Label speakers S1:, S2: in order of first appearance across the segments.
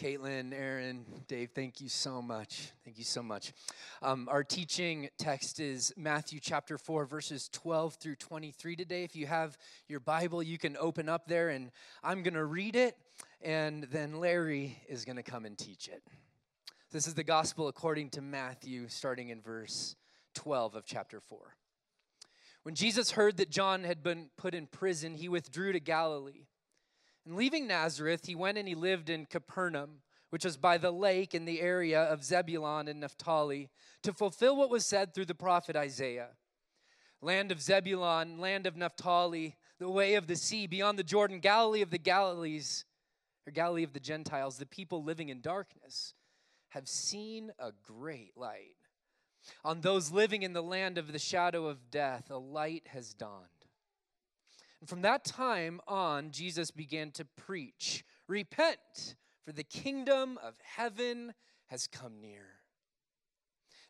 S1: Caitlin, Aaron, Dave, thank you so much. Thank you so much. Um, our teaching text is Matthew chapter 4, verses 12 through 23 today. If you have your Bible, you can open up there, and I'm going to read it, and then Larry is going to come and teach it. This is the gospel according to Matthew, starting in verse 12 of chapter 4. When Jesus heard that John had been put in prison, he withdrew to Galilee. And leaving Nazareth, he went and he lived in Capernaum, which was by the lake in the area of Zebulun and Naphtali, to fulfill what was said through the prophet Isaiah. Land of Zebulun, land of Naphtali, the way of the sea, beyond the Jordan, Galilee of the Galilees, or Galilee of the Gentiles, the people living in darkness have seen a great light. On those living in the land of the shadow of death, a light has dawned. And from that time on, Jesus began to preach Repent, for the kingdom of heaven has come near.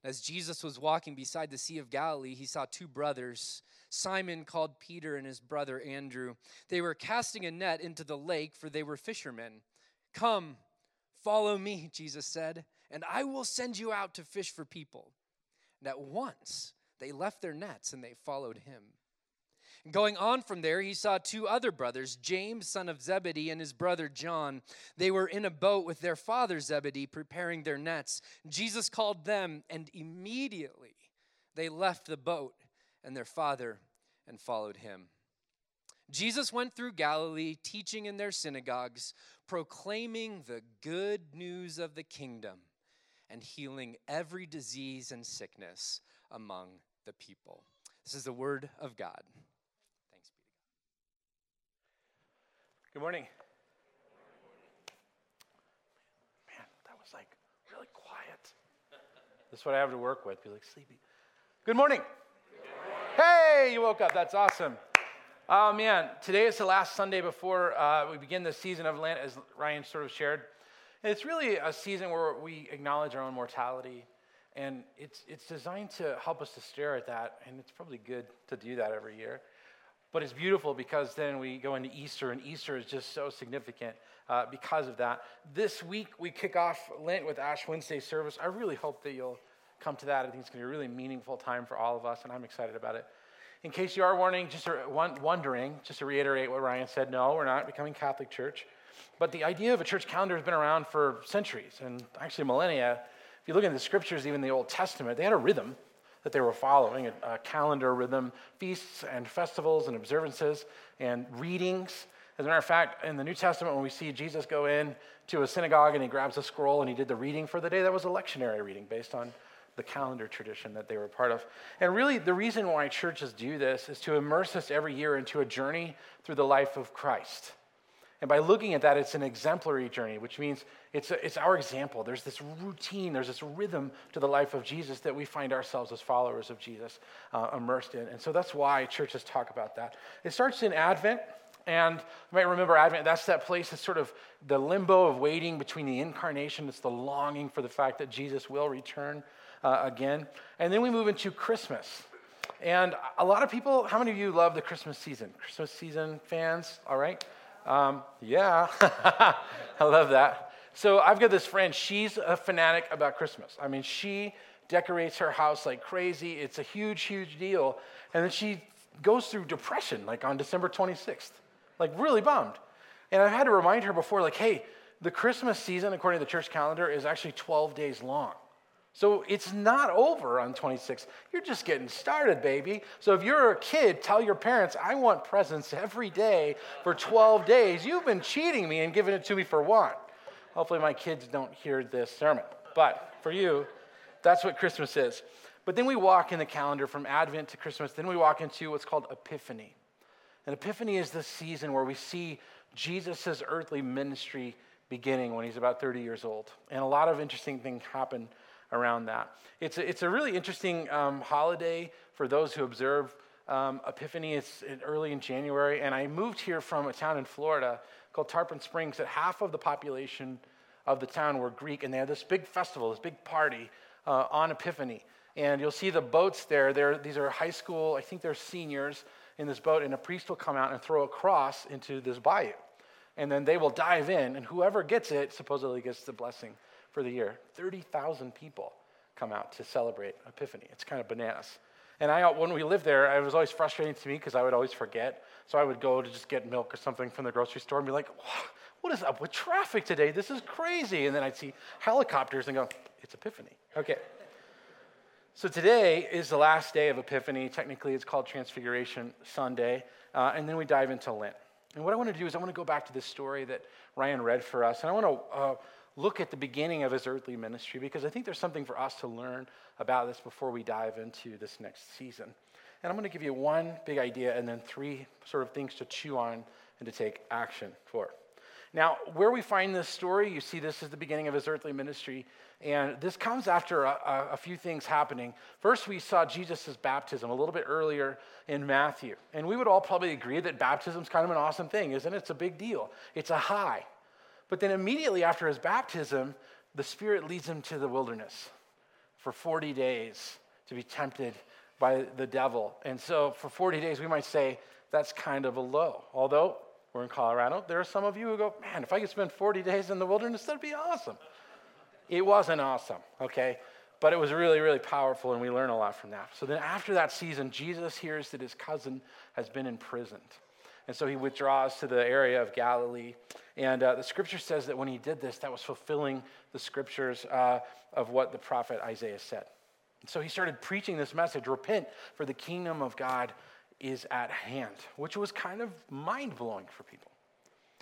S1: As Jesus was walking beside the Sea of Galilee, he saw two brothers, Simon called Peter and his brother Andrew. They were casting a net into the lake, for they were fishermen. Come, follow me, Jesus said, and I will send you out to fish for people. And at once they left their nets and they followed him. Going on from there, he saw two other brothers, James, son of Zebedee, and his brother John. They were in a boat with their father Zebedee, preparing their nets. Jesus called them, and immediately they left the boat and their father and followed him. Jesus went through Galilee, teaching in their synagogues, proclaiming the good news of the kingdom, and healing every disease and sickness among the people. This is the word of God. Good morning. Man, that was like really quiet. This is what I have to work with. Be like sleepy. Good morning. Good morning. Hey, you woke up. That's awesome. Oh man, today is the last Sunday before uh, we begin the season of Lent, as Ryan sort of shared. And it's really a season where we acknowledge our own mortality, and it's it's designed to help us to stare at that. And it's probably good to do that every year. But it's beautiful because then we go into Easter, and Easter is just so significant uh, because of that. This week, we kick off Lent with Ash Wednesday service. I really hope that you'll come to that. I think it's going to be a really meaningful time for all of us, and I'm excited about it. In case you are wondering, just wondering, just to reiterate what Ryan said, no, we're not becoming Catholic Church. But the idea of a church calendar has been around for centuries and actually millennia. If you look in the scriptures, even the Old Testament, they had a rhythm that they were following a, a calendar rhythm, feasts and festivals and observances and readings. As a matter of fact, in the New Testament, when we see Jesus go in to a synagogue and he grabs a scroll and he did the reading for the day, that was a lectionary reading based on the calendar tradition that they were part of. And really, the reason why churches do this is to immerse us every year into a journey through the life of Christ. And by looking at that, it's an exemplary journey, which means it's, a, it's our example. There's this routine, there's this rhythm to the life of Jesus that we find ourselves as followers of Jesus uh, immersed in. And so that's why churches talk about that. It starts in Advent. And you might remember Advent, that's that place, it's sort of the limbo of waiting between the incarnation. It's the longing for the fact that Jesus will return uh, again. And then we move into Christmas. And a lot of people, how many of you love the Christmas season? Christmas season fans, all right? Um, yeah, I love that. So I've got this friend, she's a fanatic about Christmas. I mean, she decorates her house like crazy. It's a huge, huge deal. And then she goes through depression like on December 26th, like really bummed. And I've had to remind her before, like, hey, the Christmas season, according to the church calendar, is actually 12 days long. So it's not over on 26. You're just getting started, baby. So if you're a kid, tell your parents, I want presents every day for 12 days. You've been cheating me and giving it to me for one. Hopefully, my kids don't hear this sermon. But for you, that's what Christmas is. But then we walk in the calendar from Advent to Christmas. Then we walk into what's called Epiphany. And Epiphany is the season where we see Jesus' earthly ministry beginning when he's about 30 years old. And a lot of interesting things happen around that. It's a, it's a really interesting um, holiday for those who observe um, Epiphany. It's early in January, and I moved here from a town in Florida called Tarpon Springs that half of the population of the town were Greek, and they had this big festival, this big party uh, on Epiphany. And you'll see the boats there. They're, these are high school, I think they're seniors in this boat, and a priest will come out and throw a cross into this bayou. And then they will dive in, and whoever gets it supposedly gets the blessing for the year. 30,000 people come out to celebrate Epiphany. It's kind of bananas. And I, when we lived there, it was always frustrating to me because I would always forget. So I would go to just get milk or something from the grocery store and be like, what is up with traffic today? This is crazy. And then I'd see helicopters and go, it's Epiphany. Okay. So today is the last day of Epiphany. Technically, it's called Transfiguration Sunday. Uh, and then we dive into Lent. And what I want to do is I want to go back to this story that Ryan read for us. And I want to uh, look at the beginning of his earthly ministry because I think there's something for us to learn about this before we dive into this next season. And I'm going to give you one big idea and then three sort of things to chew on and to take action for. Now, where we find this story, you see this is the beginning of his earthly ministry, and this comes after a, a, few things happening. First, we saw Jesus' baptism a little bit earlier in Matthew, and we would all probably agree that baptism is kind of an awesome thing, isn't it? It's a big deal, it's a high. But then immediately after his baptism, the Spirit leads him to the wilderness for 40 days to be tempted by the devil. And so for 40 days, we might say that's kind of a low. Although we're in Colorado, there are some of you who go, man, if I could spend 40 days in the wilderness, that'd be awesome. It wasn't awesome, okay? But it was really, really powerful, and we learn a lot from that. So then after that season, Jesus hears that his cousin has been imprisoned. And so he withdraws to the area of Galilee. And uh, the scripture says that when he did this, that was fulfilling the scriptures uh, of what the prophet Isaiah said. And so he started preaching this message repent, for the kingdom of God is at hand, which was kind of mind blowing for people.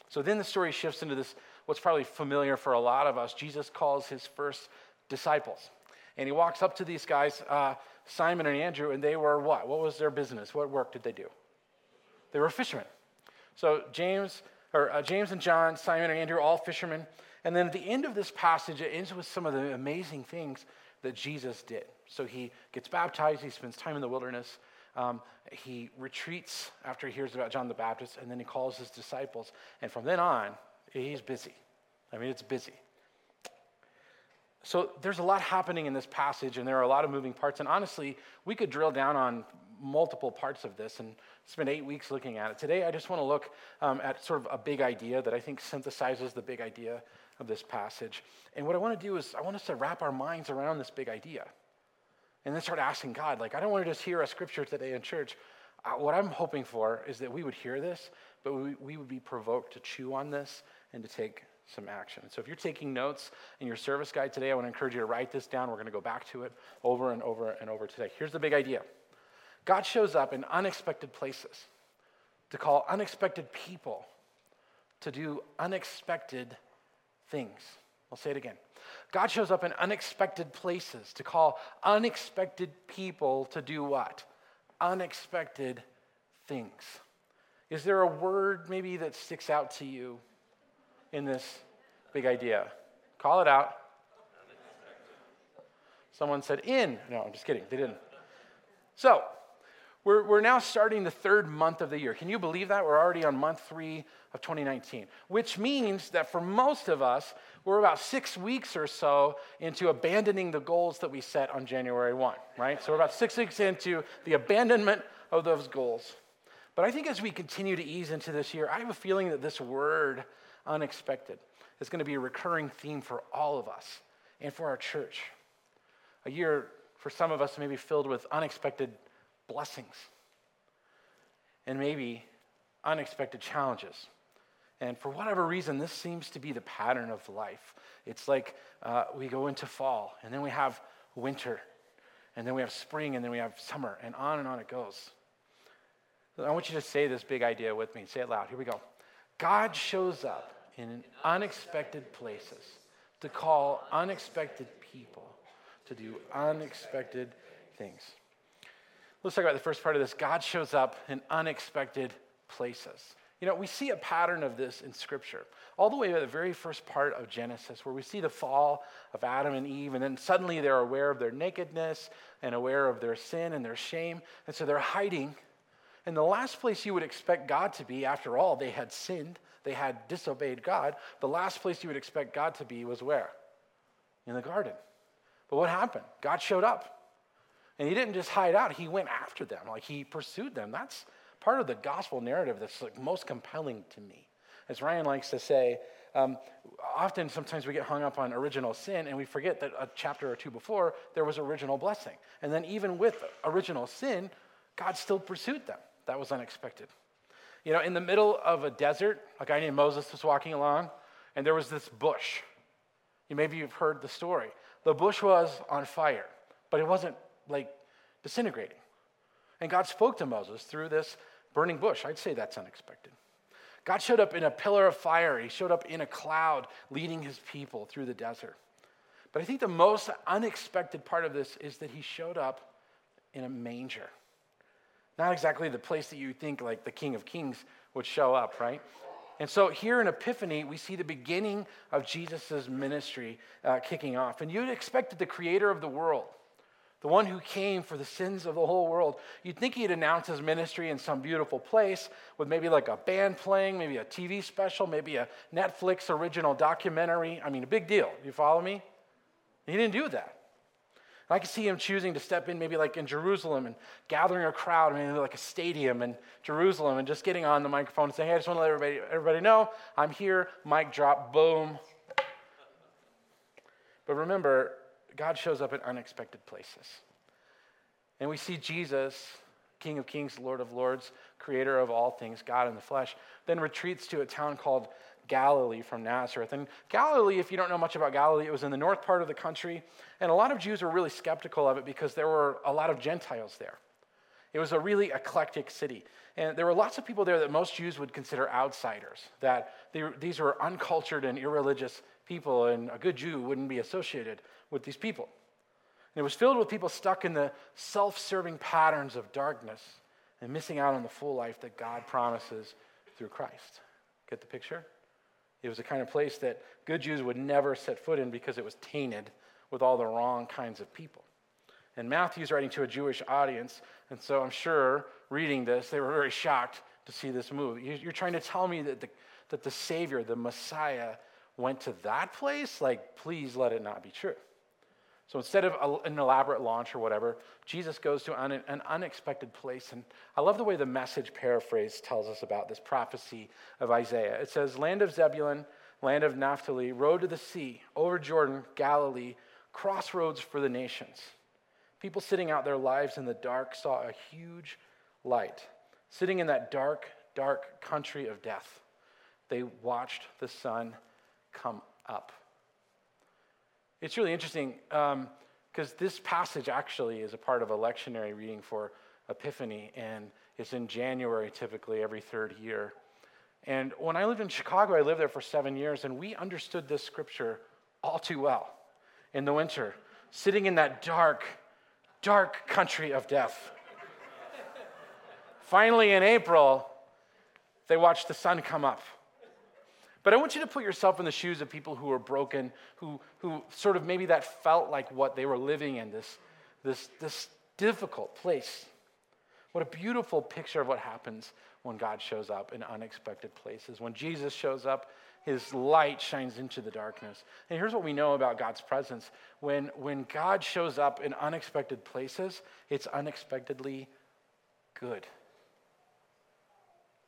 S1: So then the story shifts into this, what's probably familiar for a lot of us. Jesus calls his first disciples. And he walks up to these guys, uh, Simon and Andrew, and they were what? What was their business? What work did they do? They were fishermen. So James, or uh, James and John, Simon and Andrew, all fishermen. And then at the end of this passage, it ends with some of the amazing things that Jesus did. So he gets baptized, he spends time in the wilderness, um, he retreats after he hears about John the Baptist, and then he calls his disciples. And from then on, he's busy. I mean, it's busy. So there's a lot happening in this passage, and there are a lot of moving parts. And honestly, we could drill down on multiple parts of this and spend eight weeks looking at it. Today, I just want to look um, at sort of a big idea that I think synthesizes the big idea of this passage. And what I want to do is, I want us to wrap our minds around this big idea and then start asking God, like, I don't want to just hear a scripture today in church. Uh, what I'm hoping for is that we would hear this, but we, we would be provoked to chew on this and to take some action. So if you're taking notes in your service guide today, I want to encourage you to write this down. We're going to go back to it over and over and over today. Here's the big idea God shows up in unexpected places to call unexpected people to do unexpected things. I'll say it again. God shows up in unexpected places to call unexpected people to do what? Unexpected things. Is there a word maybe that sticks out to you in this big idea? Call it out. Someone said in. No, I'm just kidding. They didn't. So, we're, we're now starting the third month of the year. Can you believe that? We're already on month three of 2019, which means that for most of us, we're about six weeks or so into abandoning the goals that we set on January 1, right? So we're about six weeks into the abandonment of those goals. But I think as we continue to ease into this year, I have a feeling that this word, unexpected, is going to be a recurring theme for all of us and for our church. A year for some of us may be filled with unexpected blessings and maybe unexpected challenges. And for whatever reason, this seems to be the pattern of life. It's like uh, we go into fall, and then we have winter, and then we have spring, and then we have summer, and on and on it goes. I want you to say this big idea with me. Say it loud. Here we go. God shows up in unexpected places to call unexpected people to do unexpected things. Let's talk about the first part of this. God shows up in unexpected places. You know, we see a pattern of this in Scripture, all the way to the very first part of Genesis, where we see the fall of Adam and Eve, and then suddenly they're aware of their nakedness and aware of their sin and their shame, and so they're hiding. And the last place you would expect God to be, after all, they had sinned, they had disobeyed God, the last place you would expect God to be was where? In the garden. But what happened? God showed up. And he didn't just hide out, he went after them, like he pursued them. That's part of the gospel narrative that's like most compelling to me. as Ryan likes to say, um, often sometimes we get hung up on original sin and we forget that a chapter or two before there was original blessing. And then even with original sin, God still pursued them. That was unexpected. You know, in the middle of a desert, a guy named Moses was walking along, and there was this bush. You, maybe you've heard the story. The bush was on fire, but it wasn't like disintegrating. And God spoke to Moses through this burning bush. I'd say that's unexpected. God showed up in a pillar of fire, He showed up in a cloud, leading His people through the desert. But I think the most unexpected part of this is that He showed up in a manger. Not exactly the place that you think like the King of Kings would show up, right? And so here in Epiphany, we see the beginning of Jesus' ministry uh, kicking off. And you'd expect that the creator of the world, the one who came for the sins of the whole world. You'd think he'd announce his ministry in some beautiful place with maybe like a band playing, maybe a TV special, maybe a Netflix original documentary. I mean, a big deal. You follow me? He didn't do that. I can see him choosing to step in, maybe like in Jerusalem and gathering a crowd, maybe like a stadium in Jerusalem, and just getting on the microphone and saying, Hey, I just want to let everybody, everybody know I'm here, mic drop, boom. But remember, God shows up in unexpected places. And we see Jesus, King of Kings, Lord of Lords, creator of all things, God in the flesh, then retreats to a town called Galilee from Nazareth. And Galilee, if you don't know much about Galilee, it was in the north part of the country. And a lot of Jews were really skeptical of it because there were a lot of Gentiles there. It was a really eclectic city. And there were lots of people there that most Jews would consider outsiders, that they, these were uncultured and irreligious people, and a good Jew wouldn't be associated with these people. And it was filled with people stuck in the self serving patterns of darkness and missing out on the full life that God promises through Christ. Get the picture? It was the kind of place that good Jews would never set foot in because it was tainted with all the wrong kinds of people. And Matthew's writing to a Jewish audience, and so I'm sure reading this, they were very shocked to see this move. You're trying to tell me that the, that the Savior, the Messiah, went to that place? Like, please let it not be true. So instead of an elaborate launch or whatever, Jesus goes to an, an, unexpected place. And I love the way the message paraphrase tells us about this prophecy of Isaiah. It says, Land of Zebulun, land of Naphtali, road to the sea, over Jordan, Galilee, crossroads for the nations. People sitting out their lives in the dark saw a huge light. Sitting in that dark, dark country of death, they watched the sun come up. It's really interesting because um, this passage actually is a part of a lectionary reading for Epiphany, and it's in January typically every third year. And when I lived in Chicago, I lived there for seven years, and we understood this scripture all too well in the winter, sitting in that dark, dark country of death. Finally, in April, they watched the sun come up. But I want you to put yourself in the shoes of people who are broken, who, who sort of maybe that felt like what they were living in, this, this, this difficult place. What a beautiful picture of what happens when God shows up in unexpected places. When Jesus shows up, his light shines into the darkness. And here's what we know about God's presence when, when God shows up in unexpected places, it's unexpectedly good.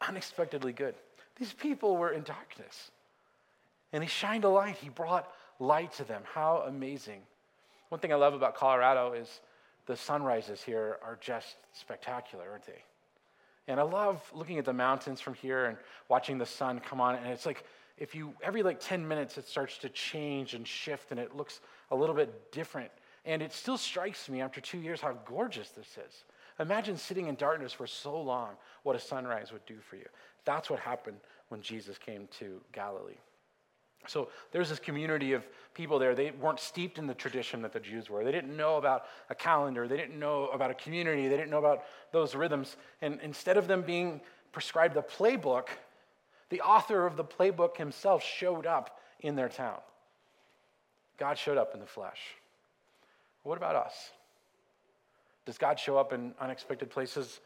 S1: Unexpectedly good. These people were in darkness. And he shined a light. He brought light to them. How amazing. One thing I love about Colorado is the sunrises here are just spectacular, aren't they? And I love looking at the mountains from here and watching the sun come on. And it's like, if you, every like 10 minutes, it starts to change and shift and it looks a little bit different. And it still strikes me after two years how gorgeous this is. Imagine sitting in darkness for so long, what a sunrise would do for you. That's what happened when Jesus came to Galilee. So there's this community of people there. They weren't steeped in the tradition that the Jews were. They didn't know about a calendar. They didn't know about a community. They didn't know about those rhythms. And instead of them being prescribed a playbook, the author of the playbook himself showed up in their town. God showed up in the flesh. What about us? Does God show up in unexpected places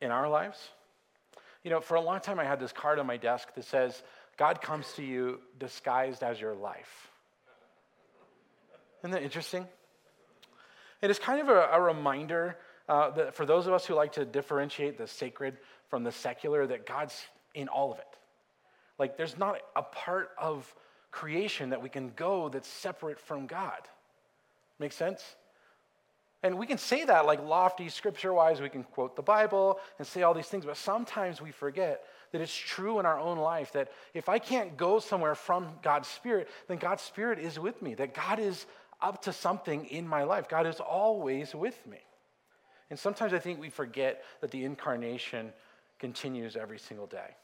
S1: in our lives? You know, for a long time, I had this card on my desk that says, God comes to you disguised as your life. Isn't that interesting? It is kind of a, a reminder uh, that for those of us who like to differentiate the sacred from the secular, that God's in all of it. Like, there's not a part of creation that we can go that's separate from God. Make sense? And we can say that like lofty scripture wise, we can quote the Bible and say all these things, but sometimes we forget that it's true in our own life that if I can't go somewhere from God's Spirit, then God's Spirit is with me, that God is up to something in my life. God is always with me. And sometimes I think we forget that the incarnation continues every single day.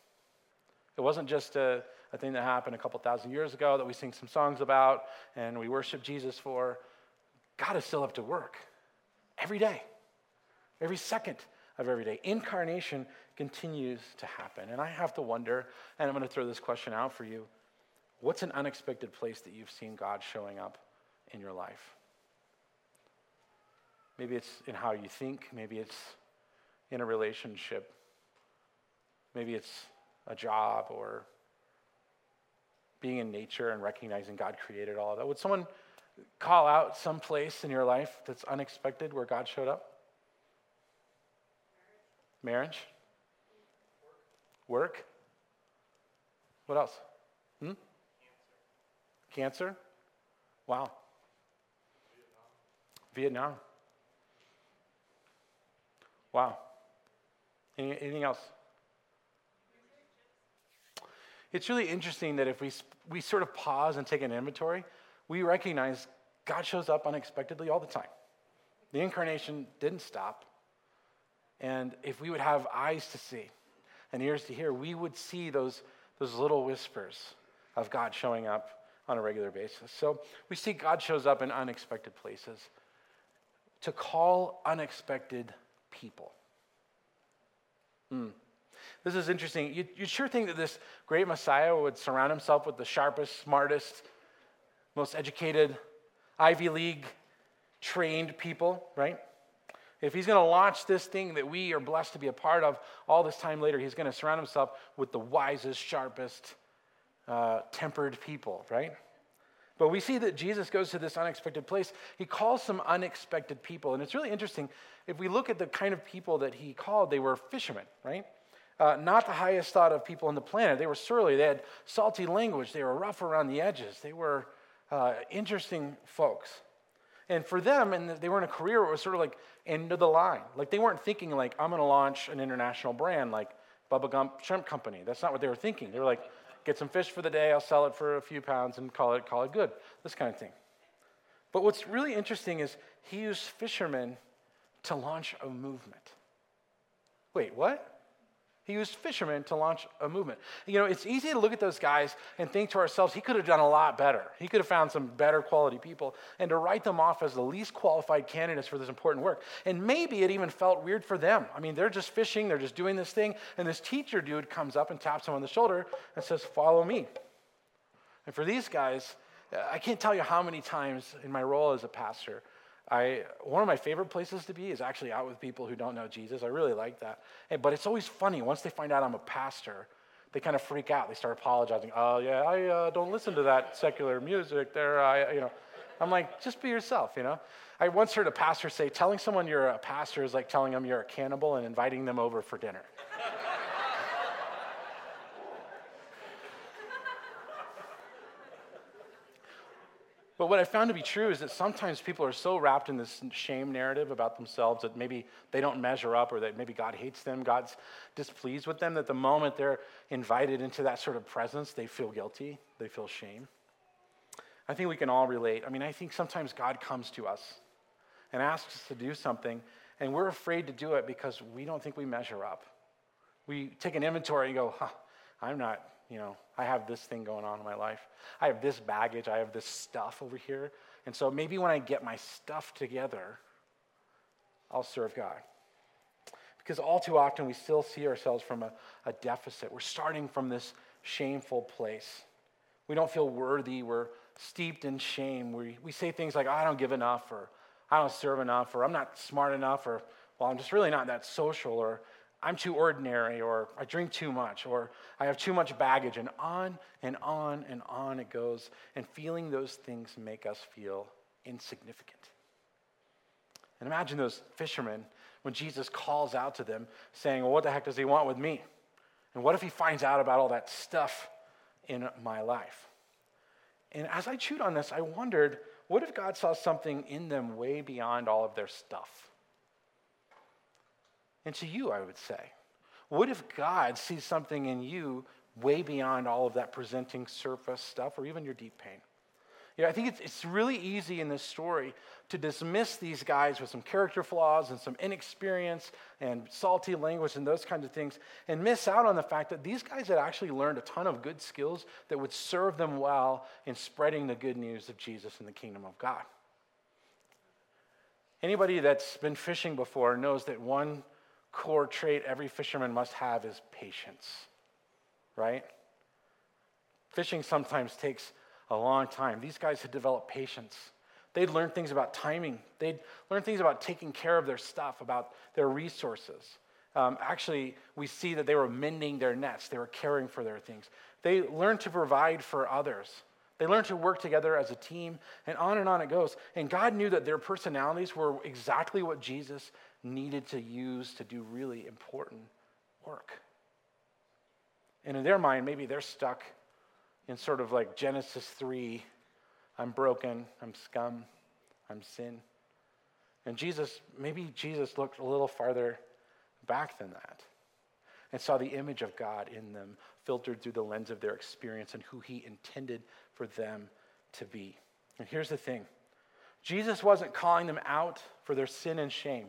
S1: It wasn't just a, a thing that happened a couple thousand years ago that we sing some songs about and we worship Jesus for. God is still up to work every day, every second of every day. Incarnation continues to happen. And I have to wonder, and I'm going to throw this question out for you what's an unexpected place that you've seen God showing up in your life? Maybe it's in how you think, maybe it's in a relationship, maybe it's a job or being in nature and recognizing God created all of that. Would someone call out some place in your life that's unexpected where God showed up? Marriage? Work? What else? Hmm? Cancer. Cancer? Wow. Vietnam. Vietnam. Wow. Any, anything else? It's really interesting that if we, we sort of pause and take an inventory, we recognize God shows up unexpectedly all the time. The incarnation didn't stop. And if we would have eyes to see and ears to hear, we would see those, those little whispers of God showing up on a regular basis. So we see God shows up in unexpected places to call unexpected people. Hmm. This is interesting. You, would sure think that this great Messiah would surround himself with the sharpest, smartest, most educated, Ivy League trained people, right? If he's going to launch this thing that we are blessed to be a part of all this time later, he's going to surround himself with the wisest, sharpest, uh, tempered people, right? But we see that Jesus goes to this unexpected place. He calls some unexpected people. And it's really interesting. If we look at the kind of people that he called, they were fishermen, right? Uh, not the highest thought of people on the planet. They were surly. They had salty language. They were rough around the edges. They were uh, interesting folks. And for them, and they were in a career it was sort of like end of the line. Like they weren't thinking like, I'm going to launch an international brand like Bubba Gump Shrimp Company. That's not what they were thinking. They were like, get some fish for the day, I'll sell it for a few pounds and call it, call it good. This kind of thing. But what's really interesting is he used fishermen to launch a movement. Wait, what? He used fishermen to launch a movement. You know, it's easy to look at those guys and think to ourselves, he could have done a lot better. He could have found some better quality people and to write them off as the least qualified candidates for this important work. And maybe it even felt weird for them. I mean, they're just fishing, they're just doing this thing, and this teacher dude comes up and taps him on the shoulder and says, Follow me. And for these guys, I can't tell you how many times in my role as a pastor, I, one of my favorite places to be is actually out with people who don't know Jesus. I really like that. And, but it's always funny. Once they find out I'm a pastor, they kind of freak out. They start apologizing. Oh, yeah, I uh, don't listen to that secular music there. I, you know, I'm like, just be yourself, you know? I once heard a pastor say, telling someone you're a pastor is like telling them you're a cannibal and inviting them over for dinner. But what I found to be true is that sometimes people are so wrapped in this shame narrative about themselves that maybe they don't measure up or that maybe God hates them, God's displeased with them, that the moment they're invited into that sort of presence, they feel guilty, they feel shame. I think we can all relate. I mean, I think sometimes God comes to us and asks us to do something, and we're afraid to do it because we don't think we measure up. We take an inventory and go, huh, I'm not you know, I have this thing going on in my life. I have this baggage. I have this stuff over here. And so maybe when I get my stuff together, I'll serve God. Because all too often we still see ourselves from a, a deficit. We're starting from this shameful place. We don't feel worthy. We're steeped in shame. We, we say things like, oh, I don't give enough, or I don't serve enough, or I'm not smart enough, or well, I'm just really not that social, or I'm too ordinary, or I drink too much, or I have too much baggage, and on and on and on it goes. And feeling those things make us feel insignificant. And imagine those fishermen when Jesus calls out to them, saying, Well, what the heck does he want with me? And what if he finds out about all that stuff in my life. And as I chewed on this, I wondered what if God saw something in them way beyond all of their stuff? And to you, I would say, what if God sees something in you way beyond all of that presenting surface stuff or even your deep pain? You know, I think it's, it's really easy in this story to dismiss these guys with some character flaws and some inexperience and salty language and those kinds of things and miss out on the fact that these guys had actually learned a ton of good skills that would serve them well in spreading the good news of Jesus and the kingdom of God. Anybody that's been fishing before knows that one core trait every fisherman must have is patience, right? Fishing sometimes takes a long time. These guys had developed patience. They'd learn things about timing. They'd learn things about taking care of their stuff, about their resources. Um, actually, we see that they were mending their nets, they were caring for their things. They learned to provide for others. They learned to work together as a team, and on and on it goes. And God knew that their personalities were exactly what Jesus needed to use to do really important work. And in their mind, maybe they're stuck in sort of like Genesis 3 I'm broken, I'm scum, I'm sin. And Jesus, maybe Jesus looked a little farther back than that and saw the image of God in them filtered through the lens of their experience and who he intended for them to be. And here's the thing Jesus wasn't calling them out for their sin and shame,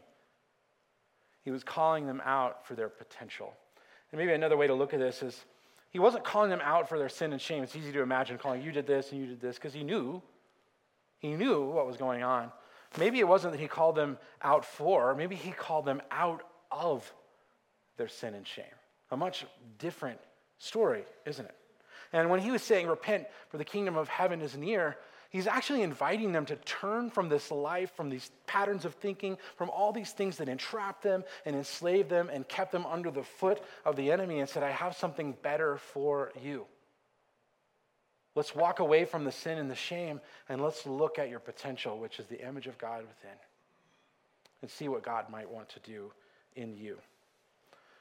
S1: he was calling them out for their potential. And maybe another way to look at this is he wasn't calling them out for their sin and shame. It's easy to imagine calling you did this and you did this because he knew. He knew what was going on. Maybe it wasn't that he called them out for, maybe he called them out of their sin and shame. A much different story, isn't it? And when he was saying, Repent, for the kingdom of heaven is near, He's actually inviting them to turn from this life, from these patterns of thinking, from all these things that entrapped them and enslaved them and kept them under the foot of the enemy and said, I have something better for you. Let's walk away from the sin and the shame and let's look at your potential, which is the image of God within, and see what God might want to do in you.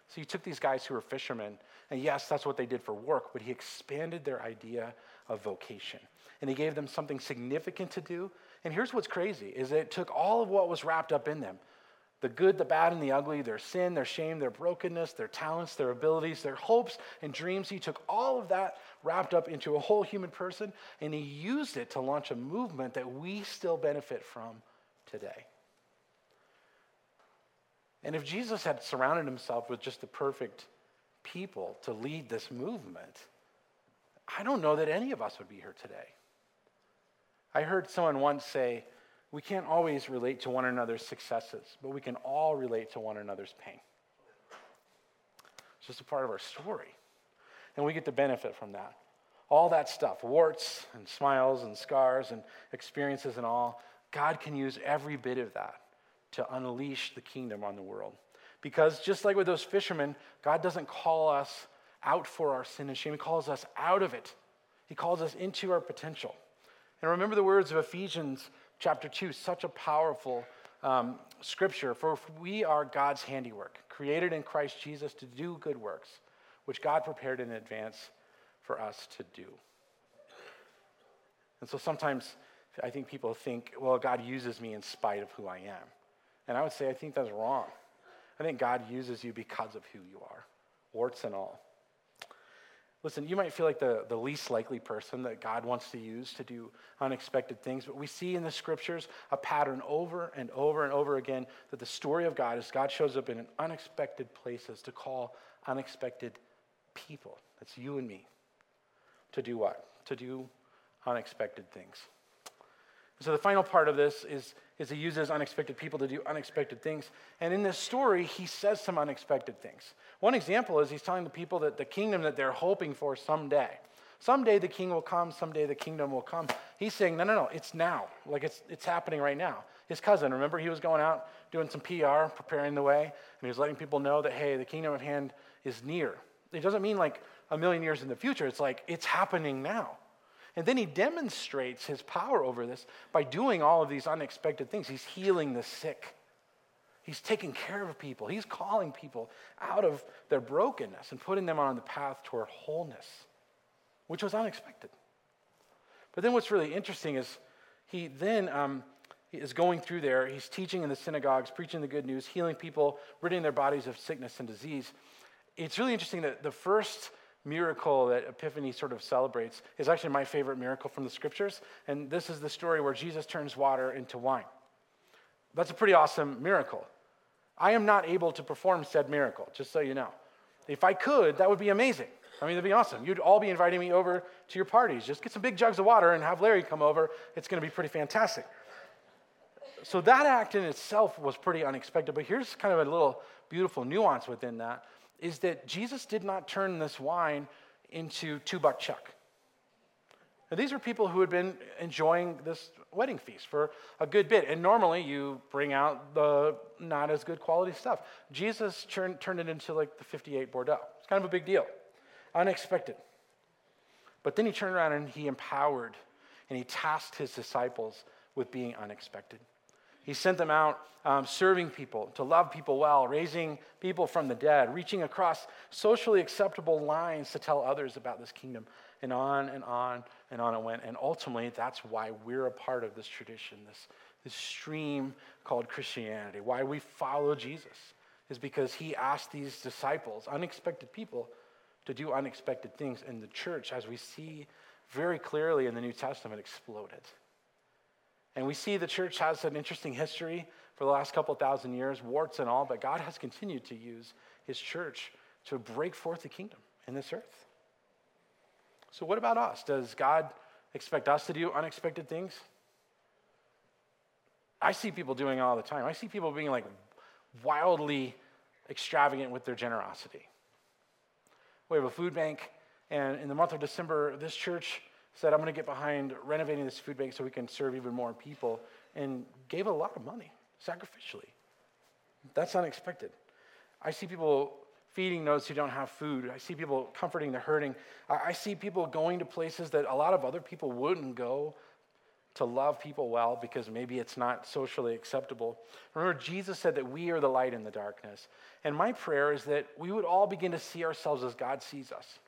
S1: So he took these guys who were fishermen, and yes, that's what they did for work, but he expanded their idea of vocation and he gave them something significant to do. And here's what's crazy is it took all of what was wrapped up in them. The good, the bad, and the ugly, their sin, their shame, their brokenness, their talents, their abilities, their hopes and dreams. He took all of that wrapped up into a whole human person and he used it to launch a movement that we still benefit from today. And if Jesus had surrounded himself with just the perfect people to lead this movement, I don't know that any of us would be here today. I heard someone once say, we can't always relate to one another's successes, but we can all relate to one another's pain. It's just a part of our story. And we get to benefit from that. All that stuff, warts and smiles and scars and experiences and all, God can use every bit of that to unleash the kingdom on the world. Because just like with those fishermen, God doesn't call us out for our sin and shame, He calls us out of it. He calls us into our potential. And remember the words of Ephesians chapter 2, such a powerful um, scripture. For we are God's handiwork, created in Christ Jesus to do good works, which God prepared in advance for us to do. And so sometimes I think people think, well, God uses me in spite of who I am. And I would say, I think that's wrong. I think God uses you because of who you are, warts and all. Listen, you might feel like the, the least likely person that God wants to use to do unexpected things, but we see in the scriptures a pattern over and over and over again that the story of God is God shows up in unexpected places to call unexpected people. That's you and me. To do what? To do unexpected things. So the final part of this is, is he uses unexpected people to do unexpected things. And in this story, he says some unexpected things. One example is he's telling the people that the kingdom that they're hoping for someday. Someday the king will come, someday the kingdom will come. He's saying, no, no, no, it's now. Like it's, it's happening right now. His cousin, remember, he was going out doing some PR, preparing the way, and he was letting people know that, hey, the kingdom of hand is near. It doesn't mean like a million years in the future, it's like it's happening now. And then he demonstrates his power over this by doing all of these unexpected things. He's healing the sick, he's taking care of people, he's calling people out of their brokenness and putting them on the path toward wholeness. which was unexpected. But then what's really interesting is he then um, is going through there. He's teaching in the synagogues, preaching the good news, healing people, ridding their bodies of sickness and disease. It's really interesting that the first miracle that Epiphany sort of celebrates is actually my favorite miracle from the scriptures. And this is the story where Jesus turns water into wine. That's a pretty awesome miracle. I am not able to perform said miracle, just so you know. If I could, that would be amazing. I mean, that'd be awesome. You'd all be inviting me over to your parties. Just get some big jugs of water and have Larry come over. It's going to be pretty fantastic. So that act in itself was pretty unexpected. But here's kind of a little beautiful nuance within that is that Jesus did not turn this wine into two buck chuck. Now, these are people who had been enjoying this wedding feast for a good bit. And normally you bring out the not as good quality stuff. Jesus turned, turned it into like the 58 Bordeaux. It's kind of a big deal, unexpected. But then he turned around and he empowered and he tasked his disciples with being unexpected. He sent them out um, serving people, to love people well, raising people from the dead, reaching across socially acceptable lines to tell others about this kingdom, and on and on and on it went. And ultimately, that's why we're a part of this tradition, this, this stream called Christianity, why we follow Jesus, is because he asked these disciples, unexpected people, to do unexpected things. And the church, as we see very clearly in the New Testament, exploded. And we see the church has an interesting history for the last couple thousand years, warts and all, but God has continued to use his church to break forth the kingdom in this earth. So, what about us? Does God expect us to do unexpected things? I see people doing all the time. I see people being like wildly extravagant with their generosity. We have a food bank, and in the month of December, this church said, I'm going to get behind renovating this food bank so we can serve even more people, and gave a lot of money sacrificially. That's unexpected. I see people feeding those who don't have food. I see people comforting the hurting. I see people going to places that a lot of other people wouldn't go to love people well because maybe it's not socially acceptable. Remember, Jesus said that we are the light in the darkness. And my prayer is that we would all begin to see ourselves as God sees us,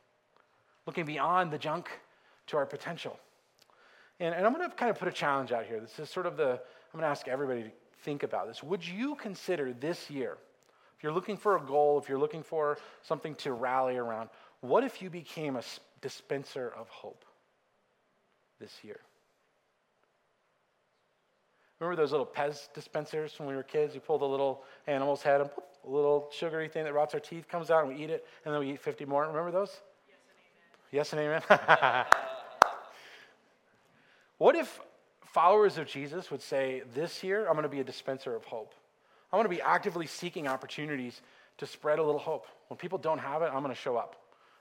S1: looking beyond the junk to our potential. And, and I'm going to kind of put a challenge out here. This is sort of the, I'm going to ask everybody to think about this. Would you consider this year, if you're looking for a goal, if you're looking for something to rally around, what if you became a dispenser of hope this year? Remember those little Pez dispensers when we were kids? You pull the little animal's head and a little sugary thing that rots our teeth comes out and we eat it, and then we eat 50 more. Remember those? Yes and amen. Yes and amen. What if followers of Jesus would say, This year, I'm going to be a dispenser of hope? I'm going to be actively seeking opportunities to spread a little hope. When people don't have it, I'm going to show up.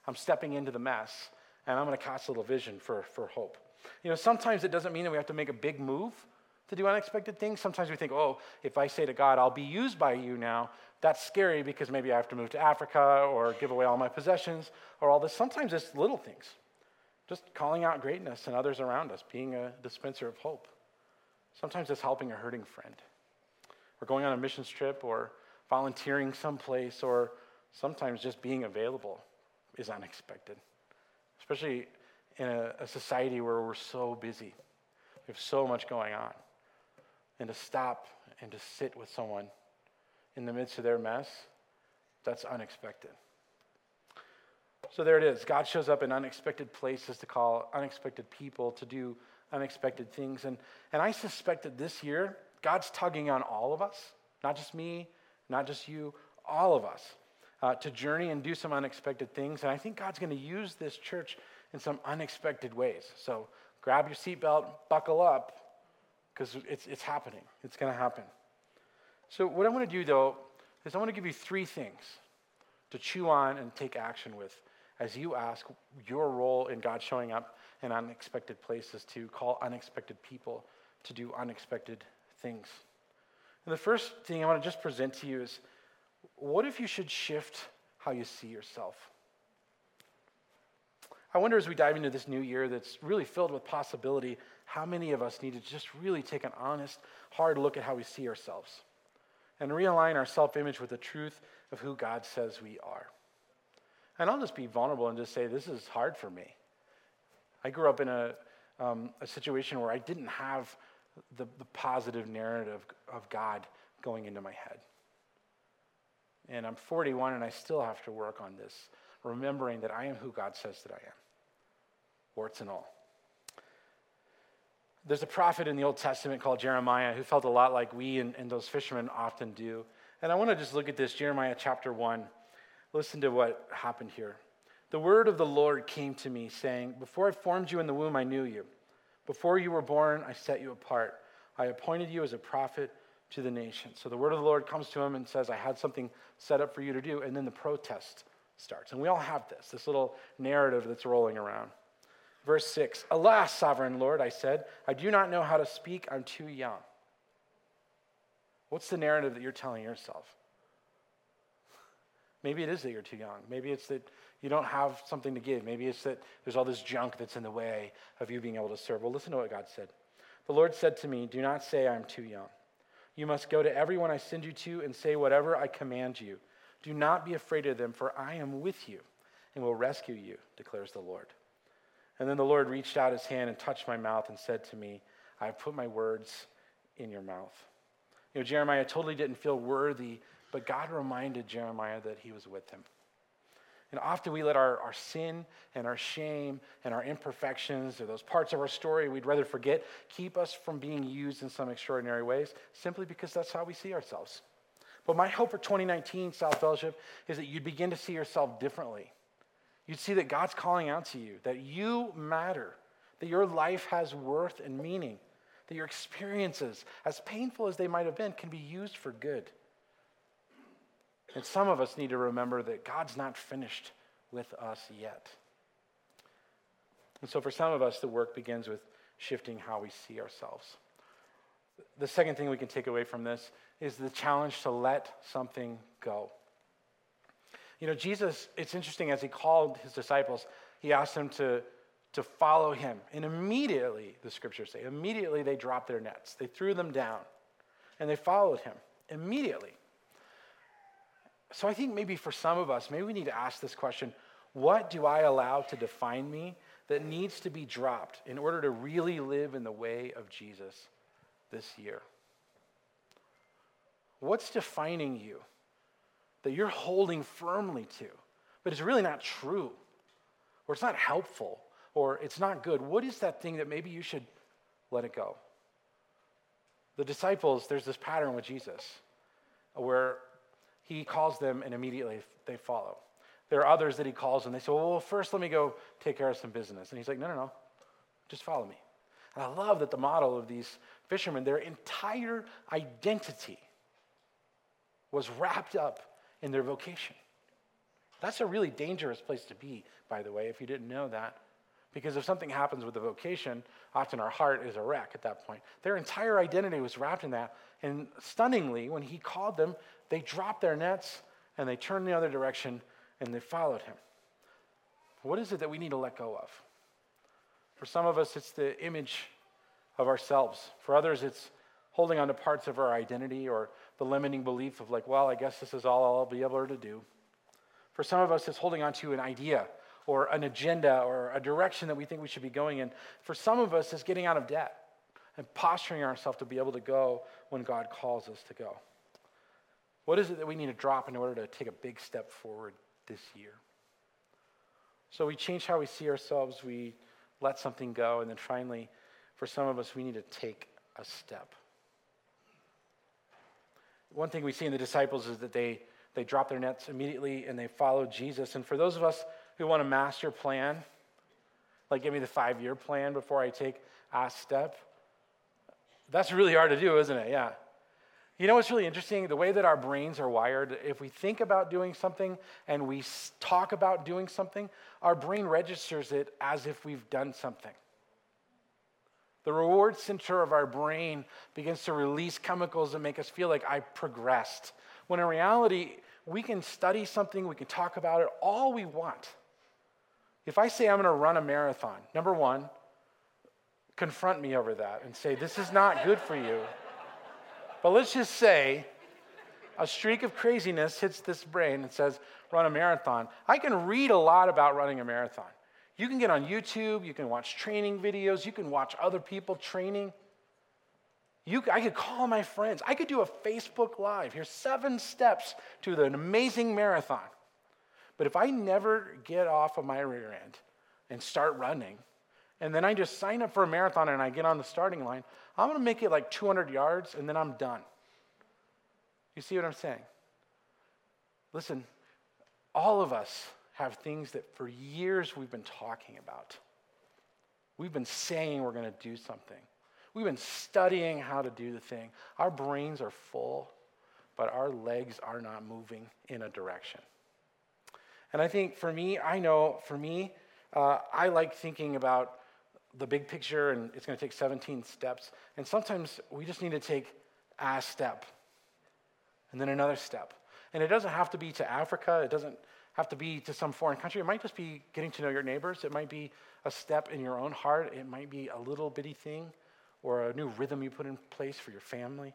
S1: I'm stepping into the mess, and I'm going to cast a little vision for, for hope. You know, sometimes it doesn't mean that we have to make a big move to do unexpected things. Sometimes we think, oh, if I say to God, I'll be used by you now, that's scary because maybe I have to move to Africa or give away all my possessions or all this. Sometimes it's little things. Just calling out greatness and others around us, being a dispenser of hope. Sometimes it's helping a hurting friend, or going on a missions trip, or volunteering someplace, or sometimes just being available is unexpected, especially in a, a society where we're so busy. We have so much going on. And to stop and to sit with someone in the midst of their mess, that's unexpected. So there it is. God shows up in unexpected places to call unexpected people to do unexpected things. And, and I suspect that this year, God's tugging on all of us, not just me, not just you, all of us, uh, to journey and do some unexpected things. And I think God's going to use this church in some unexpected ways. So grab your seatbelt, buckle up, because it's, it's happening. It's going to happen. So, what I want to do, though, is I want to give you three things to chew on and take action with as you ask your role in God showing up in unexpected places to call unexpected people to do unexpected things. And the first thing I want to just present to you is what if you should shift how you see yourself? I wonder as we dive into this new year that's really filled with possibility, how many of us need to just really take an honest, hard look at how we see ourselves and realign our self image with the truth of who God says we are. And I'll just be vulnerable and just say, this is hard for me. I grew up in a, um, a situation where I didn't have the, the positive narrative of God going into my head. And I'm 41 and I still have to work on this, remembering that I am who God says that I am, warts and all. There's a prophet in the Old Testament called Jeremiah who felt a lot like we and, and those fishermen often do. And I want to just look at this Jeremiah chapter 1. Listen to what happened here. The word of the Lord came to me, saying, Before I formed you in the womb, I knew you. Before you were born, I set you apart. I appointed you as a prophet to the nation. So the word of the Lord comes to him and says, I had something set up for you to do. And then the protest starts. And we all have this, this little narrative that's rolling around. Verse 6 Alas, sovereign Lord, I said, I do not know how to speak. I'm too young. What's the narrative that you're telling yourself? Maybe it is that you're too young. Maybe it's that you don't have something to give. Maybe it's that there's all this junk that's in the way of you being able to serve. Well, listen to what God said. The Lord said to me, Do not say I'm too young. You must go to everyone I send you to and say whatever I command you. Do not be afraid of them, for I am with you and will rescue you, declares the Lord. And then the Lord reached out his hand and touched my mouth and said to me, I have put my words in your mouth. You know, Jeremiah totally didn't feel worthy, but God reminded Jeremiah that he was with him. And often we let our, our sin and our shame and our imperfections or those parts of our story we'd rather forget keep us from being used in some extraordinary ways simply because that's how we see ourselves. But my hope for 2019 South Fellowship is that you'd begin to see yourself differently You'd see that God's calling out to you, that you matter, that your life has worth and meaning, that your experiences, as painful as they might have been, can be used for good. And some of us need to remember that God's not finished with us yet. And so, for some of us, the work begins with shifting how we see ourselves. The second thing we can take away from this is the challenge to let something go. You know, Jesus, it's interesting, as he called his disciples, he asked them to, to follow him. And immediately, the scriptures say, immediately they dropped their nets. They threw them down and they followed him immediately. So I think maybe for some of us, maybe we need to ask this question what do I allow to define me that needs to be dropped in order to really live in the way of Jesus this year? What's defining you? that you're holding firmly to, but it's really not true, or it's not helpful, or it's not good, what is that thing that maybe you should let it go? The disciples, there's this pattern with Jesus where he calls them and immediately they follow. There are others that he calls and they say, well, first let me go take care of some business. And he's like, no, no, no, just follow me. And I love that the model of these fishermen, their entire identity was wrapped up in their vocation. That's a really dangerous place to be, by the way, if you didn't know that. Because if something happens with the vocation, often our heart is a wreck at that point. Their entire identity was wrapped in that. And stunningly, when he called them, they dropped their nets and they turned the other direction and they followed him. What is it that we need to let go of? For some of us, it's the image of ourselves. For others, it's holding on to parts of our identity or the limiting belief of, like, well, I guess this is all I'll be able to do. For some of us, it's holding on to an idea or an agenda or a direction that we think we should be going in. For some of us, it's getting out of debt and posturing ourselves to be able to go when God calls us to go. What is it that we need to drop in order to take a big step forward this year? So we change how we see ourselves, we let something go, and then finally, for some of us, we need to take a step one thing we see in the disciples is that they, they drop their nets immediately and they follow Jesus. And for those of us who want a master plan, like give me the five year plan before I take a step, that's really hard to do, isn't it? Yeah. You know what's really interesting? The way that our brains are wired, if we think about doing something and we talk about doing something, our brain registers it as if we've done something. The reward center of our brain begins to release chemicals that make us feel like I progressed. When in reality, we can study something, we can talk about it all we want. If I say I'm going to run a marathon, number one, confront me over that and say, this is not good for you. But let's just say a streak of craziness hits this brain and says, run a marathon. I can read a lot about running a marathon. You can get on YouTube, you can watch training videos, you can watch other people training. You, I could call my friends. I could do a Facebook Live. Here's seven steps to an amazing marathon. But if I never get off of my rear end and start running, and then I just sign up for a marathon and I get on the starting line, I'm going to make it like 200 yards and then I'm done. You see what I'm saying? Listen, all of us have things that for years we've been talking about. We've been saying we're going to do something. We've been studying how to do the thing. Our brains are full, but our legs are not moving in a direction. And I think for me, I know for me, uh, I like thinking about the big picture and it's going to take 17 steps. And sometimes we just need to take a step and then another step. And it doesn't have to be to Africa, it doesn't have to be to some foreign country. It might just be getting to know your neighbors, it might be a step in your own heart, it might be a little bitty thing or a new rhythm you put in place for your family.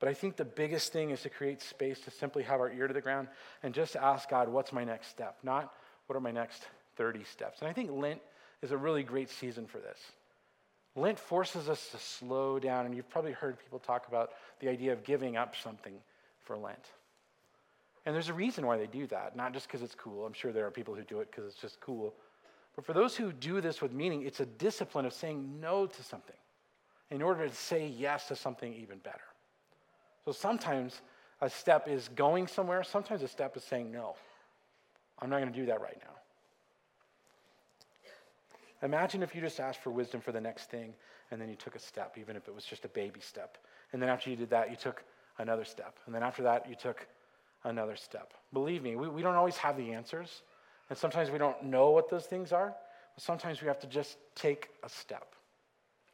S1: But I think the biggest thing is to create space to simply have our ear to the ground and just ask God, what's my next step? Not what are my next 30 steps. And I think Lent is a really great season for this. Lent forces us to slow down, and you've probably heard people talk about the idea of giving up something for Lent. And there's a reason why they do that, not just because it's cool. I'm sure there are people who do it because it's just cool. But for those who do this with meaning, it's a discipline of saying no to something in order to say yes to something even better. So sometimes a step is going somewhere, sometimes a step is saying no. I'm not going to do that right now. Imagine if you just asked for wisdom for the next thing and then you took a step, even if it was just a baby step. And then after you did that, you took another step. And then after that, you took another step. Believe me, we, we don't always have the answers. And sometimes we don't know what those things are. But sometimes we have to just take a step.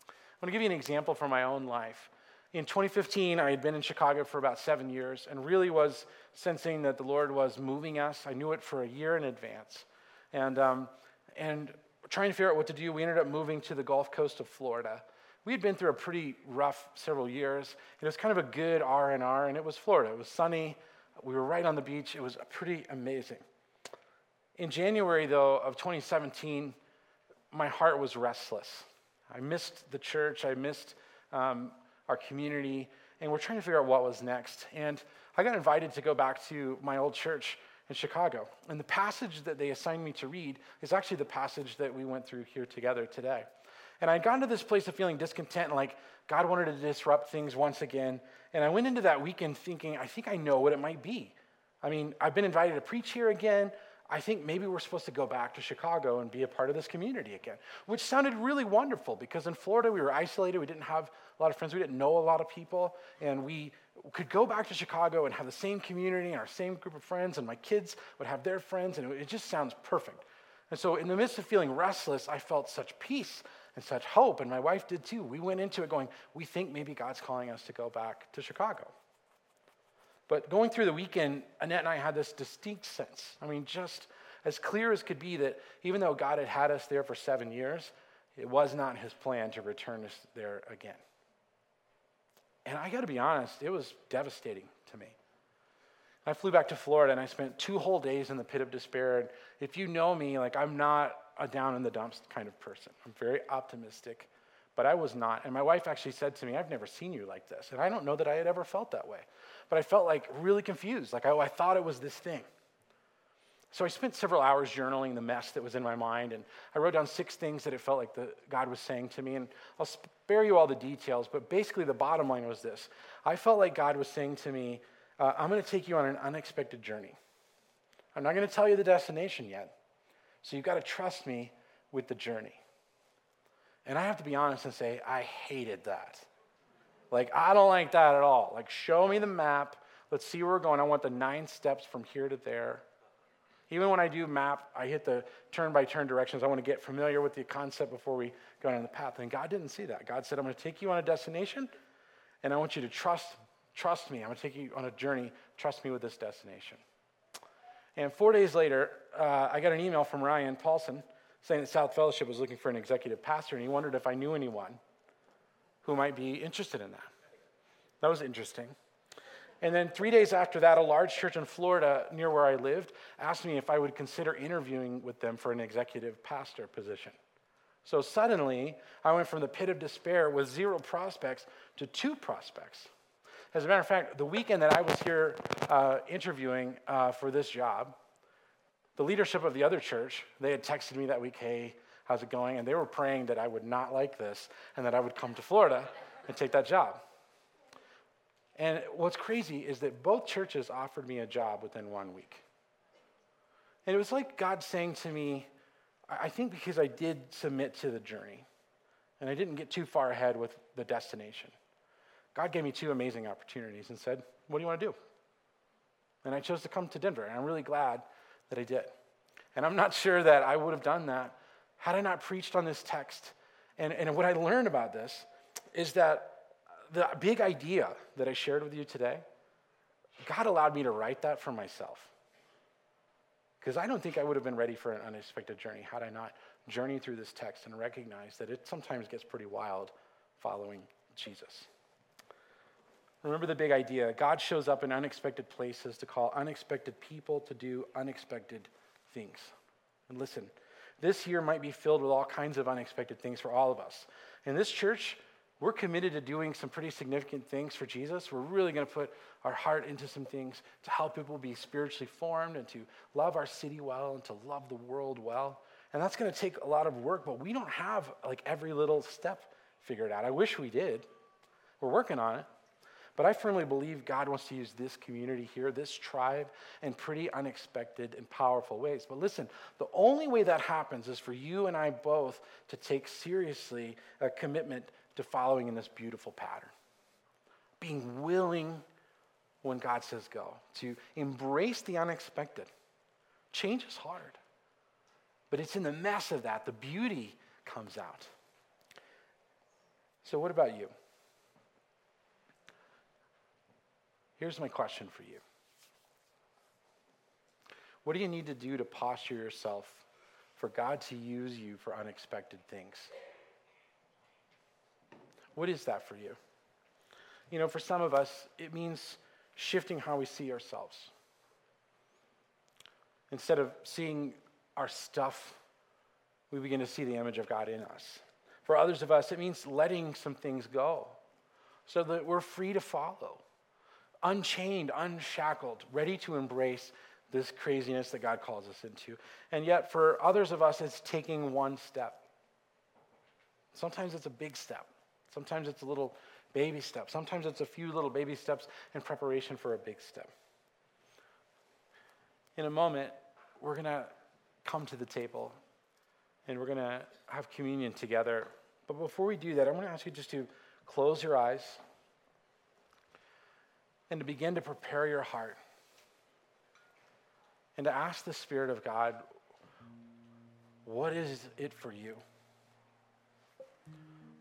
S1: I'm going to give you an example from my own life. In 2015, I had been in Chicago for about seven years and really was sensing that the Lord was moving us. I knew it for a year in advance. And, um, and trying to figure out what to do, we ended up moving to the Gulf Coast of Florida. We had been through a pretty rough several years. It was kind of a good R&R, and it was Florida. It was sunny. We were right on the beach. It was pretty amazing. In January, though, of 2017, my heart was restless. I missed the church, I missed um, our community, and we're trying to figure out what was next. And I got invited to go back to my old church in Chicago. And the passage that they assigned me to read is actually the passage that we went through here together today. And I'd gotten to this place of feeling discontent, and like God wanted to disrupt things once again. And I went into that weekend thinking, I think I know what it might be. I mean, I've been invited to preach here again. I think maybe we're supposed to go back to Chicago and be a part of this community again, which sounded really wonderful because in Florida we were isolated. We didn't have a lot of friends. We didn't know a lot of people. And we could go back to Chicago and have the same community and our same group of friends, and my kids would have their friends. And it just sounds perfect. And so, in the midst of feeling restless, I felt such peace and such hope. And my wife did too. We went into it going, we think maybe God's calling us to go back to Chicago. But going through the weekend, Annette and I had this distinct sense. I mean, just as clear as could be that even though God had had us there for seven years, it was not his plan to return us there again. And I got to be honest, it was devastating to me. I flew back to Florida and I spent two whole days in the pit of despair. And if you know me, like I'm not a down in the dumps kind of person. I'm very optimistic, but I was not. And my wife actually said to me, I've never seen you like this. And I don't know that I had ever felt that way but I felt like really confused. Like I, I thought it was this thing. So I spent several hours journaling the mess that was in my mind, and I wrote down six things that it felt like the, God was saying to me. And I'll spare you all the details, but basically the bottom line was this I felt like God was saying to me, uh, I'm going to take you on an unexpected journey. I'm not going to tell you the destination yet, so you've got to trust me with the journey. And I have to be honest and say, I hated that. Like, I don't like that at all. Like, show me the map. Let's see where we're going. I want the nine steps from here to there. Even when I do map, I hit the turn by turn directions. I want to get familiar with the concept before we go down the path. And God didn't see that. God said, I'm going to take you on a destination, and I want you to trust, trust me. I'm going to take you on a journey. Trust me with this destination. And four days later, uh, I got an email from Ryan Paulson saying that South Fellowship was looking for an executive pastor, and he wondered if I knew anyone who might be interested in that. That was interesting. And then three days after that, a large church in Florida near where I lived asked me if I would consider interviewing with them for an executive pastor position. So suddenly, I went from the pit of despair with zero prospects to two prospects. As a matter of fact, the weekend that I was here uh, interviewing uh, for this job, the leadership of the other church, they had texted me that week, hey, how's it going? And they were praying that I would not like this and that I would come to Florida and take that job. And what's crazy is that both churches offered me a job within one week. And it was like God saying to me, I think because I did submit to the journey and I didn't get too far ahead with the destination, God gave me two amazing opportunities and said, What do you want to do? And I chose to come to Denver, and I'm really glad that I did. And I'm not sure that I would have done that had I not preached on this text. And, and what I learned about this is that the big idea that I shared with you today, God allowed me to write that for myself. Because I don't think I would have been ready for an unexpected journey had I not journeyed through this text and recognized that it sometimes gets pretty wild following Jesus. Remember the big idea God shows up in unexpected places to call unexpected people to do unexpected things. And listen, this year might be filled with all kinds of unexpected things for all of us. In this church, we're committed to doing some pretty significant things for Jesus. We're really going to put our heart into some things to help people be spiritually formed and to love our city well and to love the world well. And that's going to take a lot of work, but we don't have like every little step figured out. I wish we did. We're working on it. But I firmly believe God wants to use this community here, this tribe, in pretty unexpected and powerful ways. But listen, the only way that happens is for you and I both to take seriously a commitment to following in this beautiful pattern. Being willing when God says go, to embrace the unexpected. Change is hard, but it's in the mess of that the beauty comes out. So, what about you? Here's my question for you What do you need to do to posture yourself for God to use you for unexpected things? What is that for you? You know, for some of us, it means shifting how we see ourselves. Instead of seeing our stuff, we begin to see the image of God in us. For others of us, it means letting some things go so that we're free to follow unchained, unshackled, ready to embrace this craziness that God calls us into. And yet, for others of us, it's taking one step. Sometimes it's a big step, sometimes it's a little baby step, sometimes it's a few little baby steps in preparation for a big step. In a moment, we're going to come to the table and we're going to have communion together. But before we do that, I want to ask you just to close your eyes and to begin to prepare your heart and to ask the Spirit of God, what is it for you?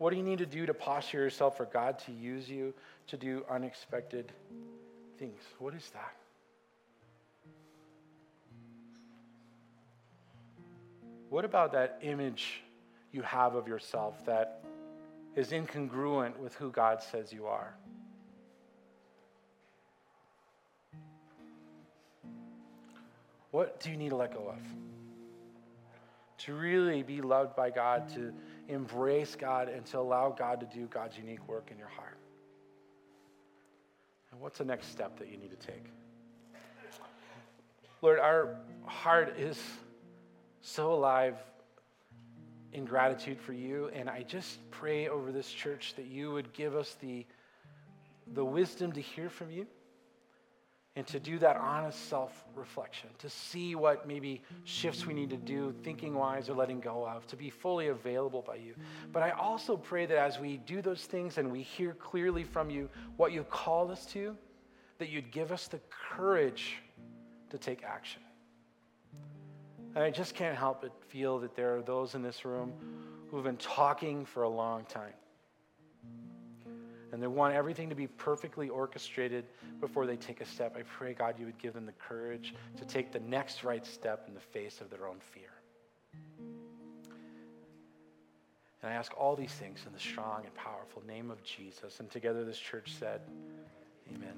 S1: What do you need to do to posture yourself for God to use you to do unexpected things? What is that? What about that image you have of yourself that is incongruent with who God says you are? What do you need to let go of? To really be loved by God, to embrace God, and to allow God to do God's unique work in your heart. And what's the next step that you need to take? Lord, our heart is so alive in gratitude for you, and I just pray over this church that you would give us the, the wisdom to hear from you and to do that honest self reflection, to see what maybe shifts we need to do, thinking wise or letting go of, to be fully available by you. But I also pray that as we do those things and we hear clearly from you what you called us to, that you'd give us the courage to take action. And I just can't help but feel that there are those in this room who've been talking for a long time and they want everything to be perfectly orchestrated before they take a step. I pray, God, you would give them the courage to take the next right step in the face of their own fear. And I ask all these things in the strong and powerful name of Jesus. And together this church said, Amen.